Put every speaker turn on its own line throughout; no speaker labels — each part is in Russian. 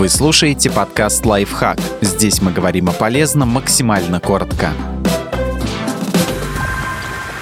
Вы слушаете подкаст «Лайфхак». Здесь мы говорим о полезном максимально коротко.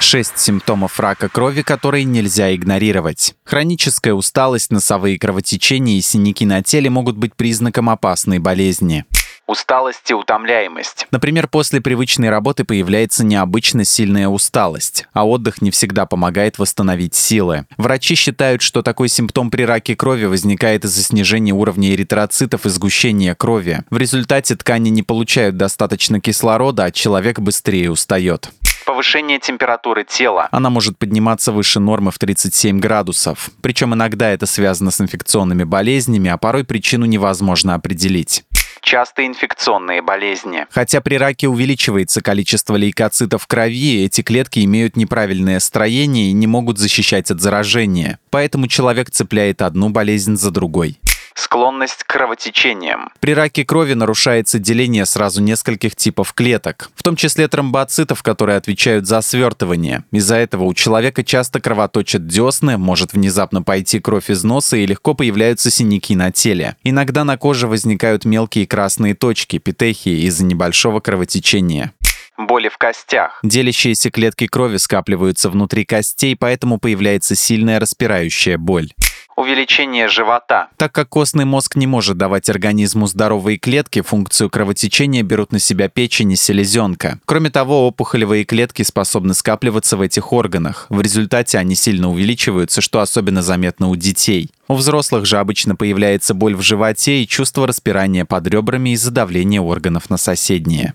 Шесть симптомов рака крови, которые нельзя игнорировать. Хроническая усталость, носовые кровотечения и синяки на теле могут быть признаком опасной болезни. Усталость и утомляемость. Например, после привычной работы появляется необычно сильная усталость, а отдых не всегда помогает восстановить силы. Врачи считают, что такой симптом при раке крови возникает из-за снижения уровня эритроцитов и сгущения крови. В результате ткани не получают достаточно кислорода, а человек быстрее устает повышение температуры тела. Она может подниматься выше нормы в 37 градусов. Причем иногда это связано с инфекционными болезнями, а порой причину невозможно определить часто инфекционные болезни. Хотя при раке увеличивается количество лейкоцитов в крови, эти клетки имеют неправильное строение и не могут защищать от заражения. Поэтому человек цепляет одну болезнь за другой склонность к кровотечениям. При раке крови нарушается деление сразу нескольких типов клеток, в том числе тромбоцитов, которые отвечают за свертывание. Из-за этого у человека часто кровоточат десны, может внезапно пойти кровь из носа и легко появляются синяки на теле. Иногда на коже возникают мелкие красные точки, петехии из-за небольшого кровотечения боли в костях. Делящиеся клетки крови скапливаются внутри костей, поэтому появляется сильная распирающая боль увеличение живота. Так как костный мозг не может давать организму здоровые клетки, функцию кровотечения берут на себя печень и селезенка. Кроме того, опухолевые клетки способны скапливаться в этих органах. В результате они сильно увеличиваются, что особенно заметно у детей. У взрослых же обычно появляется боль в животе и чувство распирания под ребрами из-за давления органов на соседние.